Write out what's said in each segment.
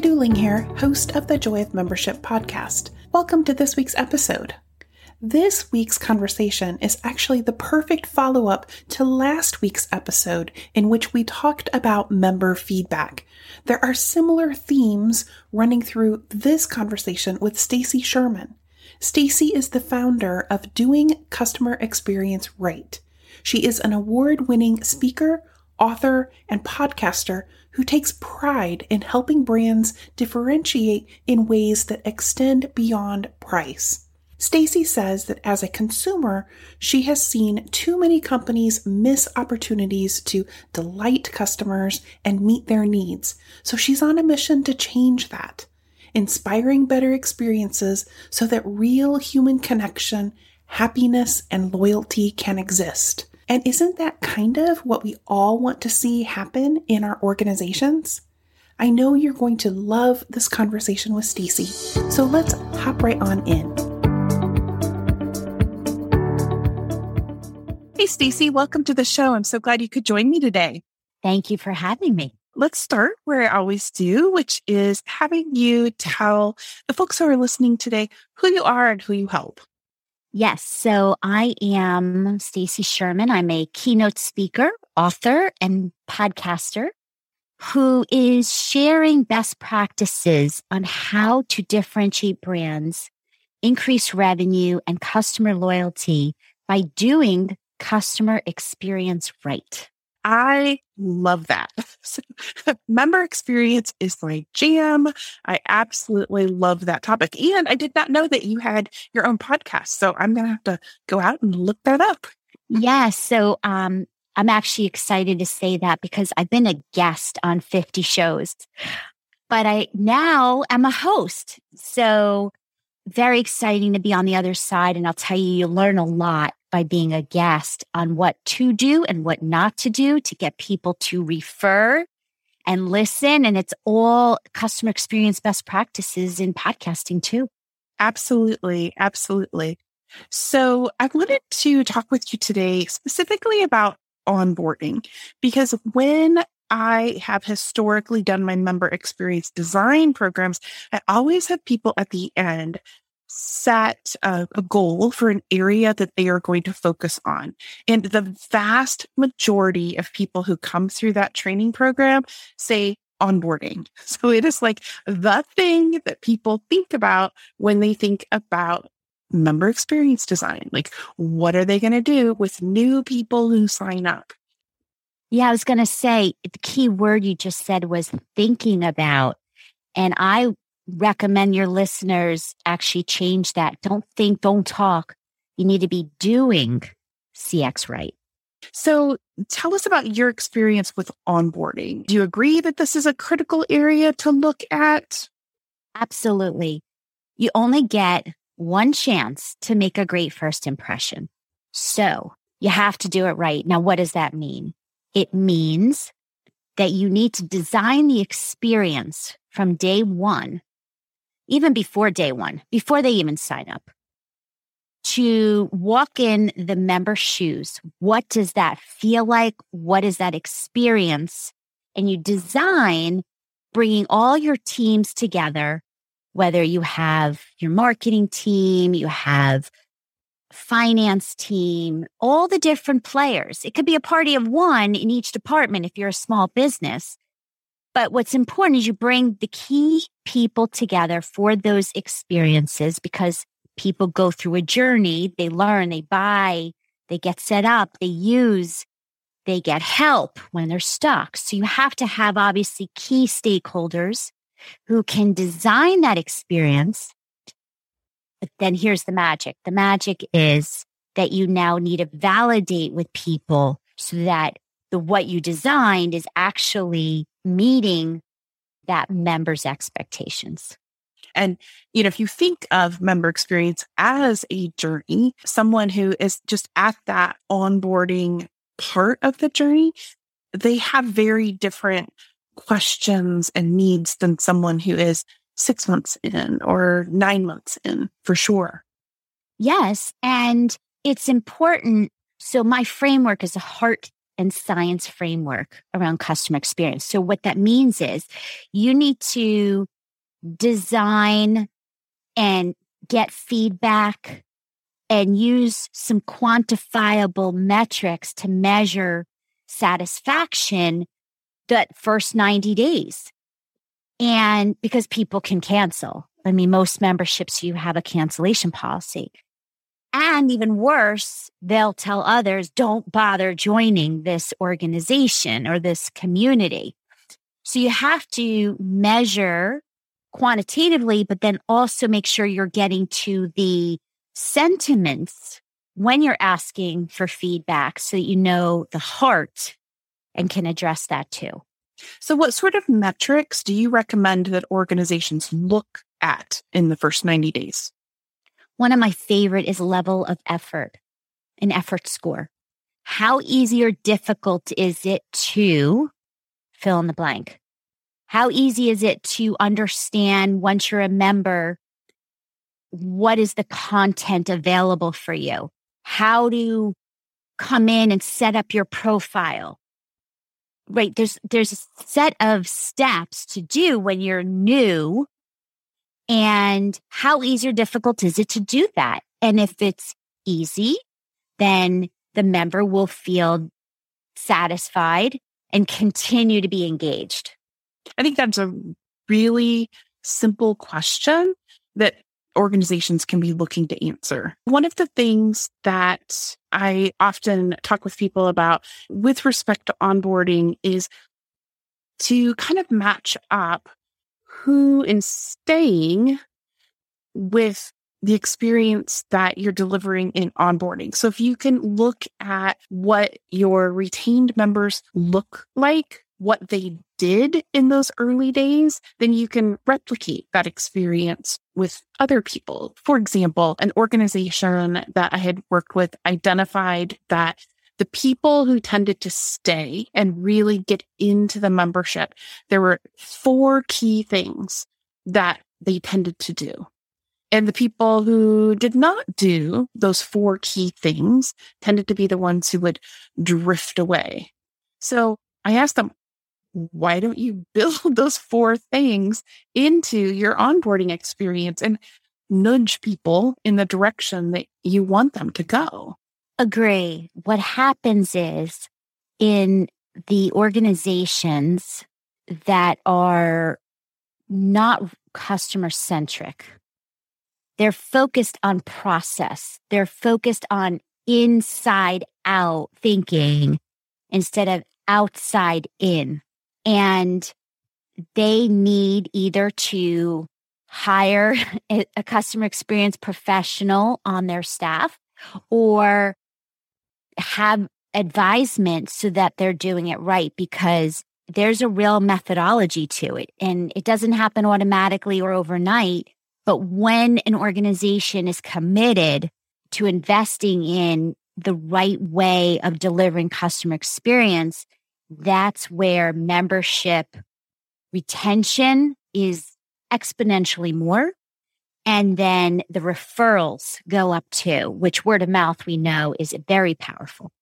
Joy Duling here, host of the Joy of Membership podcast. Welcome to this week's episode. This week's conversation is actually the perfect follow up to last week's episode in which we talked about member feedback. There are similar themes running through this conversation with Stacy Sherman. Stacy is the founder of Doing Customer Experience Right. She is an award winning speaker, author, and podcaster who takes pride in helping brands differentiate in ways that extend beyond price. Stacy says that as a consumer, she has seen too many companies miss opportunities to delight customers and meet their needs. So she's on a mission to change that, inspiring better experiences so that real human connection, happiness, and loyalty can exist. And isn't that kind of what we all want to see happen in our organizations? I know you're going to love this conversation with Stacy. So let's hop right on in. Hey Stacy, welcome to the show. I'm so glad you could join me today. Thank you for having me. Let's start where I always do, which is having you tell the folks who are listening today who you are and who you help. Yes. So I am Stacy Sherman. I'm a keynote speaker, author, and podcaster who is sharing best practices on how to differentiate brands, increase revenue, and customer loyalty by doing customer experience right. I love that. member experience is my jam. I absolutely love that topic. And I did not know that you had your own podcast. So I'm going to have to go out and look that up. Yeah, so um, I'm actually excited to say that because I've been a guest on 50 shows, but I now am a host. So very exciting to be on the other side. And I'll tell you, you learn a lot by being a guest on what to do and what not to do to get people to refer and listen. And it's all customer experience best practices in podcasting too. Absolutely. Absolutely. So I wanted to talk with you today specifically about onboarding because when I have historically done my member experience design programs, I always have people at the end set a, a, goal for an area that they are going to focus on. And the vast majority of people who come through that training program say onboarding. So it is like the thing that people think about when they think about member experience design. Like, what are they going to do with new people who sign up? Yeah, I was going to say the key word you just said was thinking about. And I recommend your listeners actually change that. Don't think, don't talk. You need to be doing CX right. So tell us about your experience with onboarding. Do you agree that this is a critical area to look at? Absolutely. You only get one chance to make a great first impression. So you have to do it right. Now, what does that mean? It means that you need to design the experience from day one even before day one, before they even sign up, to walk in the member shoes. What does that feel like? What is that experience? And you design bringing all your teams together, whether you have your marketing team, you have finance team, all the different players. It could be a party of one in each department if you're a small business. But what's important is you bring the key people together for those experiences because people go through a journey, they learn, they buy, they get set up, they use, they get help when they're stuck. So you have to have obviously key stakeholders who can design that experience. But then here's the magic the magic is that you now need to validate with people so that the what you designed is actually meeting that member's expectations. And, you know, if you think of member experience as a journey, someone who is just at that onboarding part of the journey, they have very different questions and needs than someone who is six months in or nine months in for sure. Yes. And it's important. So, my framework is a heart and science framework around customer experience. So, what that means is you need to design and get feedback and use some quantifiable metrics to measure satisfaction that first 90 days. And because people can cancel. I mean, most memberships, you have a cancellation policy. And even worse, they'll tell others, don't bother joining this organization or this community. So you have to measure quantitatively, but then also make sure you're getting to the sentiments when you're asking for feedback so that you know the heart and can address that too. So, what sort of metrics do you recommend that organizations look at in the first 90 days? One of my favorite is level of effort, an effort score. How easy or difficult is it to fill in the blank? How easy is it to understand once you're a member? What is the content available for you? How to come in and set up your profile? Right. There's, there's a set of steps to do when you're new. And how easy or difficult is it to do that? And if it's easy, then the member will feel satisfied and continue to be engaged. I think that's a really simple question that organizations can be looking to answer. One of the things that I often talk with people about with respect to onboarding is to kind of match up who is staying with the experience that you're delivering in onboarding. So if you can look at what your retained members look like what they did in those early days, then you can replicate that experience with other people. For example, an organization that I had worked with identified that the people who tended to stay and really get into the membership, there were four key things that they tended to do. And the people who did not do those four key things tended to be the ones who would drift away. So I asked them, why don't you build those four things into your onboarding experience and nudge people in the direction that you want them to go? Agree. What happens is in the organizations that are not customer centric, they're focused on process, they're focused on inside out thinking instead of outside in and they need either to hire a customer experience professional on their staff or have advisement so that they're doing it right because there's a real methodology to it and it doesn't happen automatically or overnight but when an organization is committed to investing in the right way of delivering customer experience that's where membership retention is exponentially more. And then the referrals go up too, which word of mouth we know is very powerful.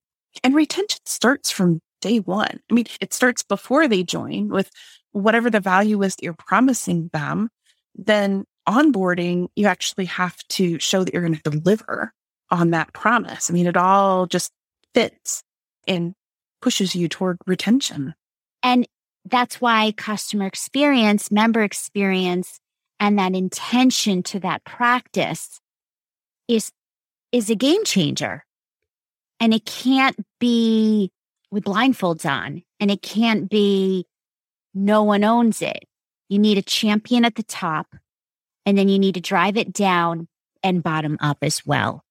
And retention starts from day one. I mean, it starts before they join with whatever the value is that you're promising them. Then onboarding, you actually have to show that you're going to deliver on that promise. I mean, it all just fits. And pushes you toward retention. And that's why customer experience, member experience, and that intention to that practice is, is a game changer. And it can't be with blindfolds on and it can't be no one owns it. You need a champion at the top and then you need to drive it down and bottom up as well.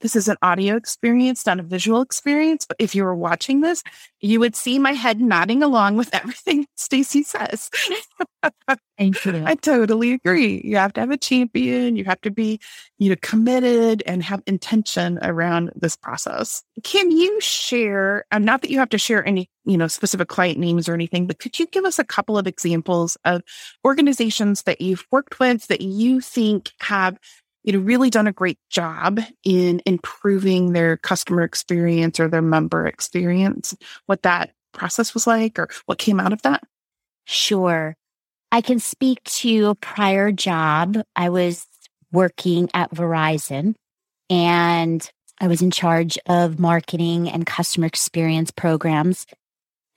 This is an audio experience, not a visual experience. But if you were watching this, you would see my head nodding along with everything Stacy says. Thank you. I totally agree. You have to have a champion. You have to be, you know, committed and have intention around this process. Can you share? Uh, not that you have to share any, you know, specific client names or anything, but could you give us a couple of examples of organizations that you've worked with that you think have you know, really done a great job in improving their customer experience or their member experience, what that process was like or what came out of that? Sure. I can speak to a prior job. I was working at Verizon and I was in charge of marketing and customer experience programs.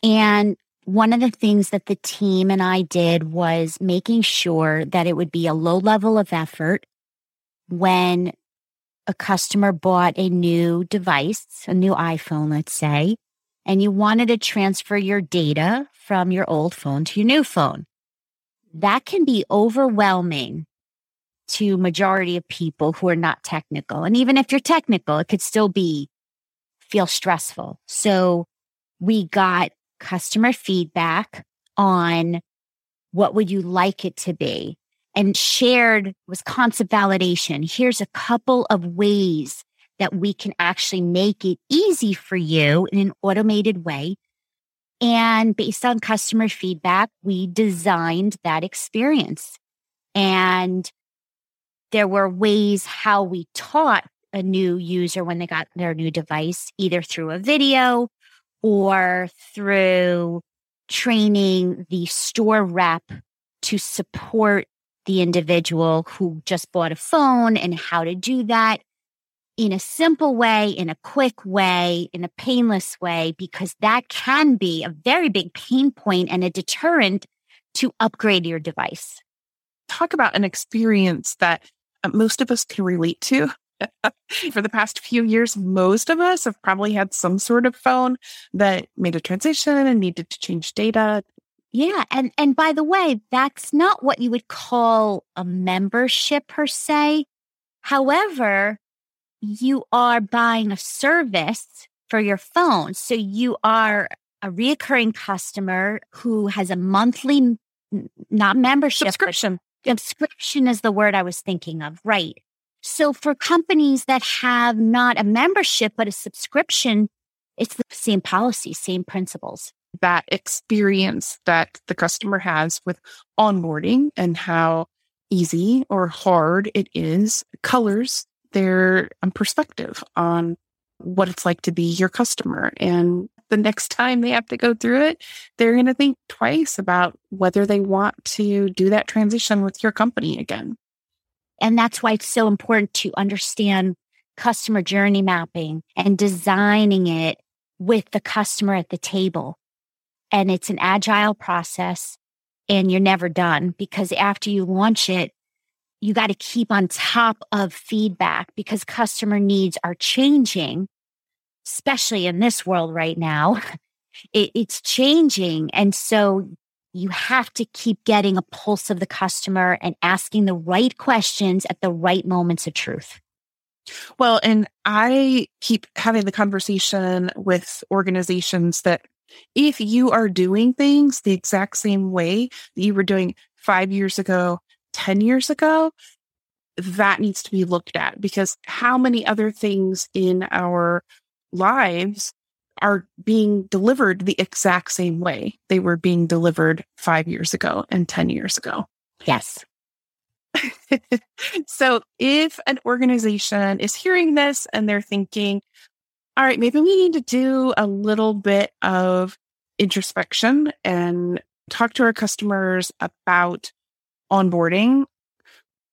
And one of the things that the team and I did was making sure that it would be a low level of effort when a customer bought a new device, a new iPhone, let's say, and you wanted to transfer your data from your old phone to your new phone. That can be overwhelming to majority of people who are not technical. And even if you're technical, it could still be feel stressful. So we got customer feedback on what would you like it to be? And shared was concept validation. Here's a couple of ways that we can actually make it easy for you in an automated way. And based on customer feedback, we designed that experience. And there were ways how we taught a new user when they got their new device, either through a video or through training the store rep to support the individual who just bought a phone and how to do that in a simple way, in a quick way, in a painless way, because that can be a very big pain point and a deterrent to upgrade your device. Talk about an experience that uh, most of us can relate to. For the past few years, most of us have probably had some sort of phone that made a transition and needed to change data. Yeah. And, and by the way, that's not what you would call a membership per se. However, you are buying a service for your phone. So you are a reoccurring customer who has a monthly, not membership, subscription. Subscription is the word I was thinking of. Right. So for companies that have not a membership, but a subscription, it's the same policy, same principles that experience that the customer has with onboarding and how easy or hard it is colors their um, perspective on what it's like to be your customer. And the next time they have to go through it, they're going to think twice about whether they want to do that transition with your company again. And that's why it's so important to understand customer journey mapping and designing it with the customer at the table and it's an agile process and you're never done because after you launch it, you got to keep on top of feedback because customer needs are changing, especially in this world right now. It, it's changing. And so you have to keep getting a pulse of the customer and asking the right questions at the right moments of truth. Well, and I keep having the conversation with organizations that if you are doing things the exact same way that you were doing five years ago, 10 years ago, that needs to be looked at because how many other things in our lives are being delivered the exact same way they were being delivered five years ago and 10 years ago? Yes. so if an organization is hearing this and they're thinking, all right, maybe we need to do a little bit of introspection and talk to our customers about onboarding.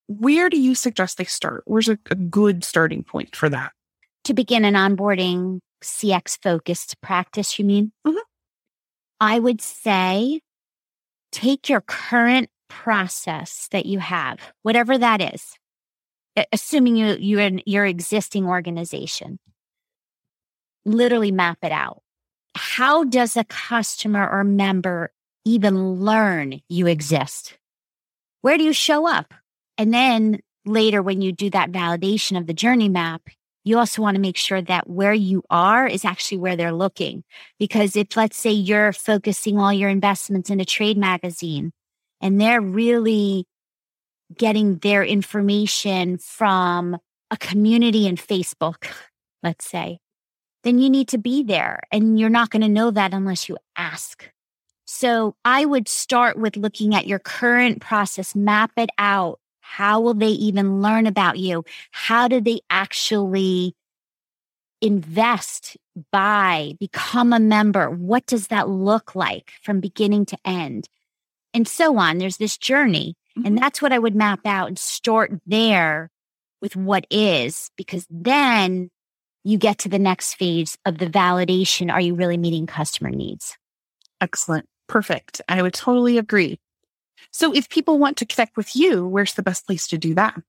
Where do you suggest they start? Where's a, a good starting point for that? To begin an onboarding CX focused practice, you mean? Mm-hmm. I would say take your current process that you have, whatever that is, assuming you, you're in your existing organization, literally map it out. How does a customer or member even learn you exist? Where do you show up? And then later, when you do that validation of the journey map, you also want to make sure that where you are is actually where they're looking. Because if, let's say, you're focusing all your investments in a trade magazine and they're really getting their information from a community in Facebook, let's say, then you need to be there. And you're not going to know that unless you ask. So I would start with looking at your current process, map it out, how will they even learn about you? How do they actually invest, buy, become a member? What does that look like from beginning to end? And so on. There's this journey. Mm-hmm. And that's what I would map out and start there with what is, because then you get to the next phase of the validation. Are you really meeting customer needs? Excellent. Perfect. I would totally agree. So if people want to connect with you, where's the best place to do that?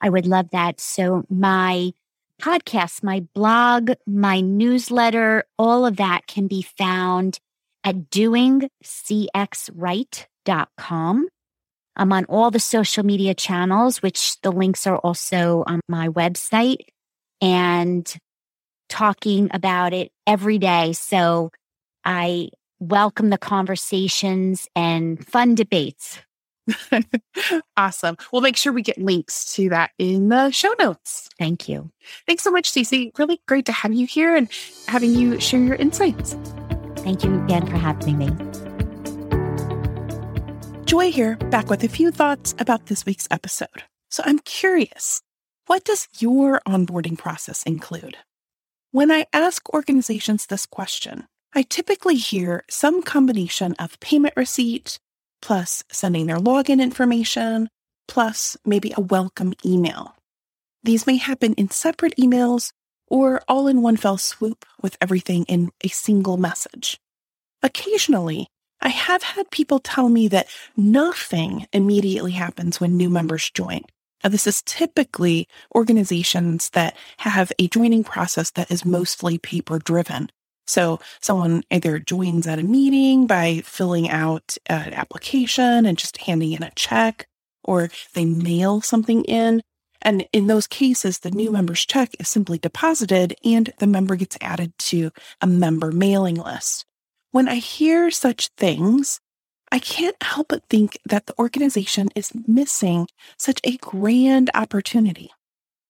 I would love that. So my podcast, my blog, my newsletter, all of that can be found at doingcxright.com. I'm on all the social media channels, which the links are also on my website and talking about it every day. So I welcome the conversations and fun debates. awesome. We'll make sure we get links to that in the show notes. Thank you. Thanks so much, Stacy. Really great to have you here and having you share your insights. Thank you again for having me. Joy here, back with a few thoughts about this week's episode. So I'm curious, what does your onboarding process include? When I ask organizations this question, I typically hear some combination of payment receipt plus sending their login information plus maybe a welcome email. These may happen in separate emails or all in one fell swoop with everything in a single message. Occasionally, I have had people tell me that nothing immediately happens when new members join. Now, this is typically organizations that have a joining process that is mostly paper driven. So someone either joins at a meeting by filling out uh, an application and just handing in a check, or they mail something in. And in those cases, the new member's check is simply deposited and the member gets added to a member mailing list. When I hear such things, I can't help but think that the organization is missing such a grand opportunity.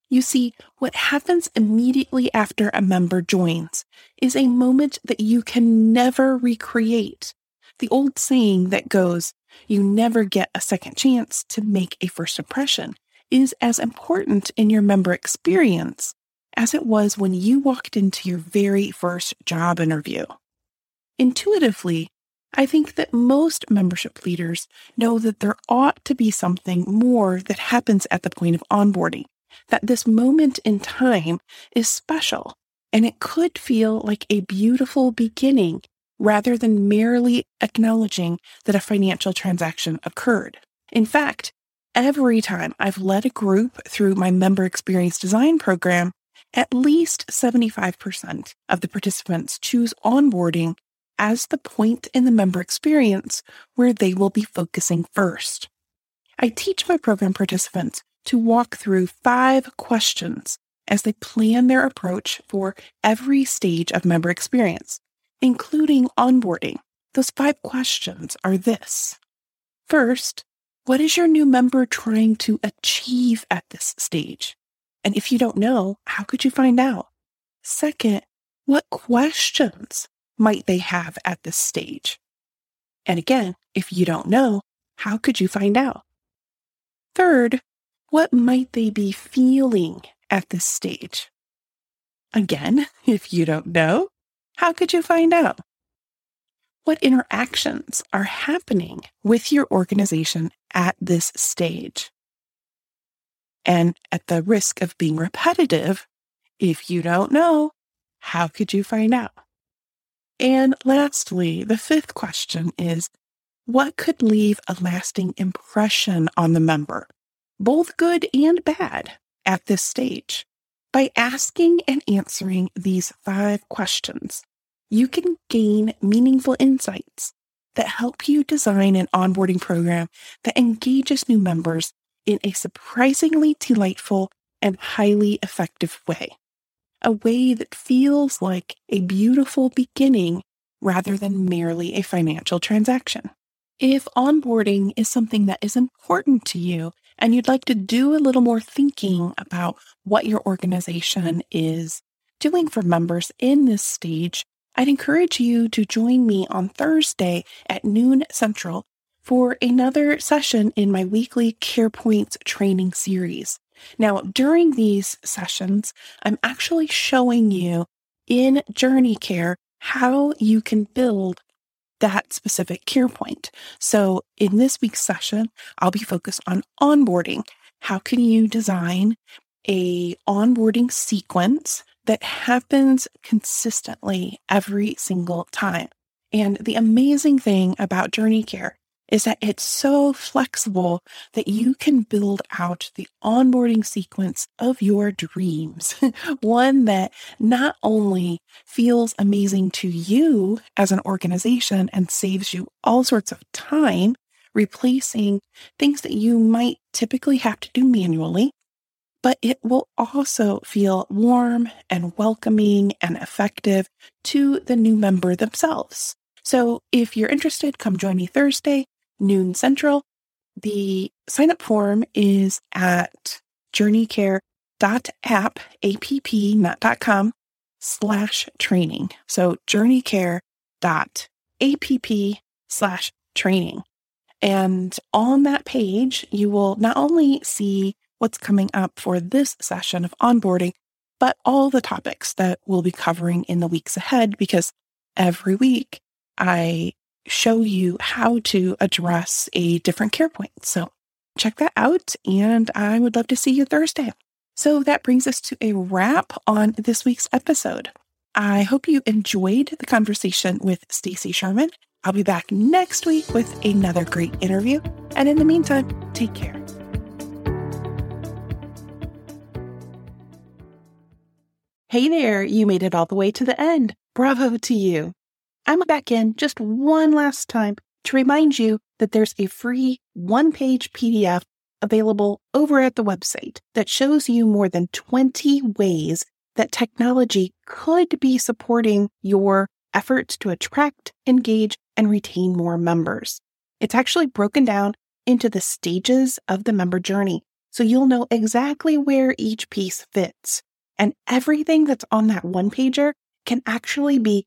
You see, what happens immediately after a member joins is a moment that you can never recreate. The old saying that goes, you never get a second chance to make a first impression is as important in your member experience as it was when you walked into your very first job interview. Intuitively, I think that most membership leaders know that there ought to be something more that happens at the point of onboarding that this moment in time is special and it could feel like a beautiful beginning rather than merely acknowledging that a financial transaction occurred. In fact, every time I've led a group through my member experience design program, at least 75% of the participants choose onboarding as the point in the member experience where they will be focusing first. I teach my program participants to walk through five questions as they plan their approach for every stage of member experience, including onboarding. Those five questions are this. First, what is your new member trying to achieve at this stage? And if you don't know, how could you find out? Second, what questions might they have at this stage? And again, if you don't know, how could you find out? Third, what might they be feeling at this stage? Again, if you don't know, how could you find out? What interactions are happening with your organization at this stage? And at the risk of being repetitive, if you don't know, how could you find out? And lastly, the fifth question is what could leave a lasting impression on the member, both good and bad, at this stage? By asking and answering these five questions, you can gain meaningful insights that help you design an onboarding program that engages new members in a surprisingly delightful and highly effective way. A way that feels like a beautiful beginning rather than merely a financial transaction. If onboarding is something that is important to you and you'd like to do a little more thinking about what your organization is doing for members in this stage, I'd encourage you to join me on Thursday at noon central for another session in my weekly CarePoints training series. Now, during these sessions, I'm actually showing you in Journey Care how you can build that specific care point. So in this week's session, I'll be focused on onboarding. How can you design a onboarding sequence that happens consistently every single time? And the amazing thing about Journey Care is that it's so flexible that you can build out the onboarding sequence of your dreams. One that not only feels amazing to you as an organization and saves you all sorts of time, replacing things that you might typically have to do manually, but it will also feel warm and welcoming and effective to the new member themselves. So if you're interested, come join me Thursday noon central. The sign up form is at journeycare.app, app, .com slash training. So journeycare.app slash training. And on that page, you will not only see what's coming up for this session of onboarding, but all the topics that we'll be covering in the weeks ahead because every week I show you how to address a different care point. So check that out, and I would love to see you Thursday. So that brings us to a wrap on this week's episode. I hope you enjoyed the conversation with Stacy Sherman. I'll be back next week with another great interview. And in the meantime, take care. Hey there, you made it all the way to the end. Bravo to you. I'm back in just one last time to remind you that there's a free one page PDF available over at the website that shows you more than 20 ways that technology could be supporting your efforts to attract, engage, and retain more members. It's actually broken down into the stages of the member journey, so you'll know exactly where each piece fits. And everything that's on that one pager can actually be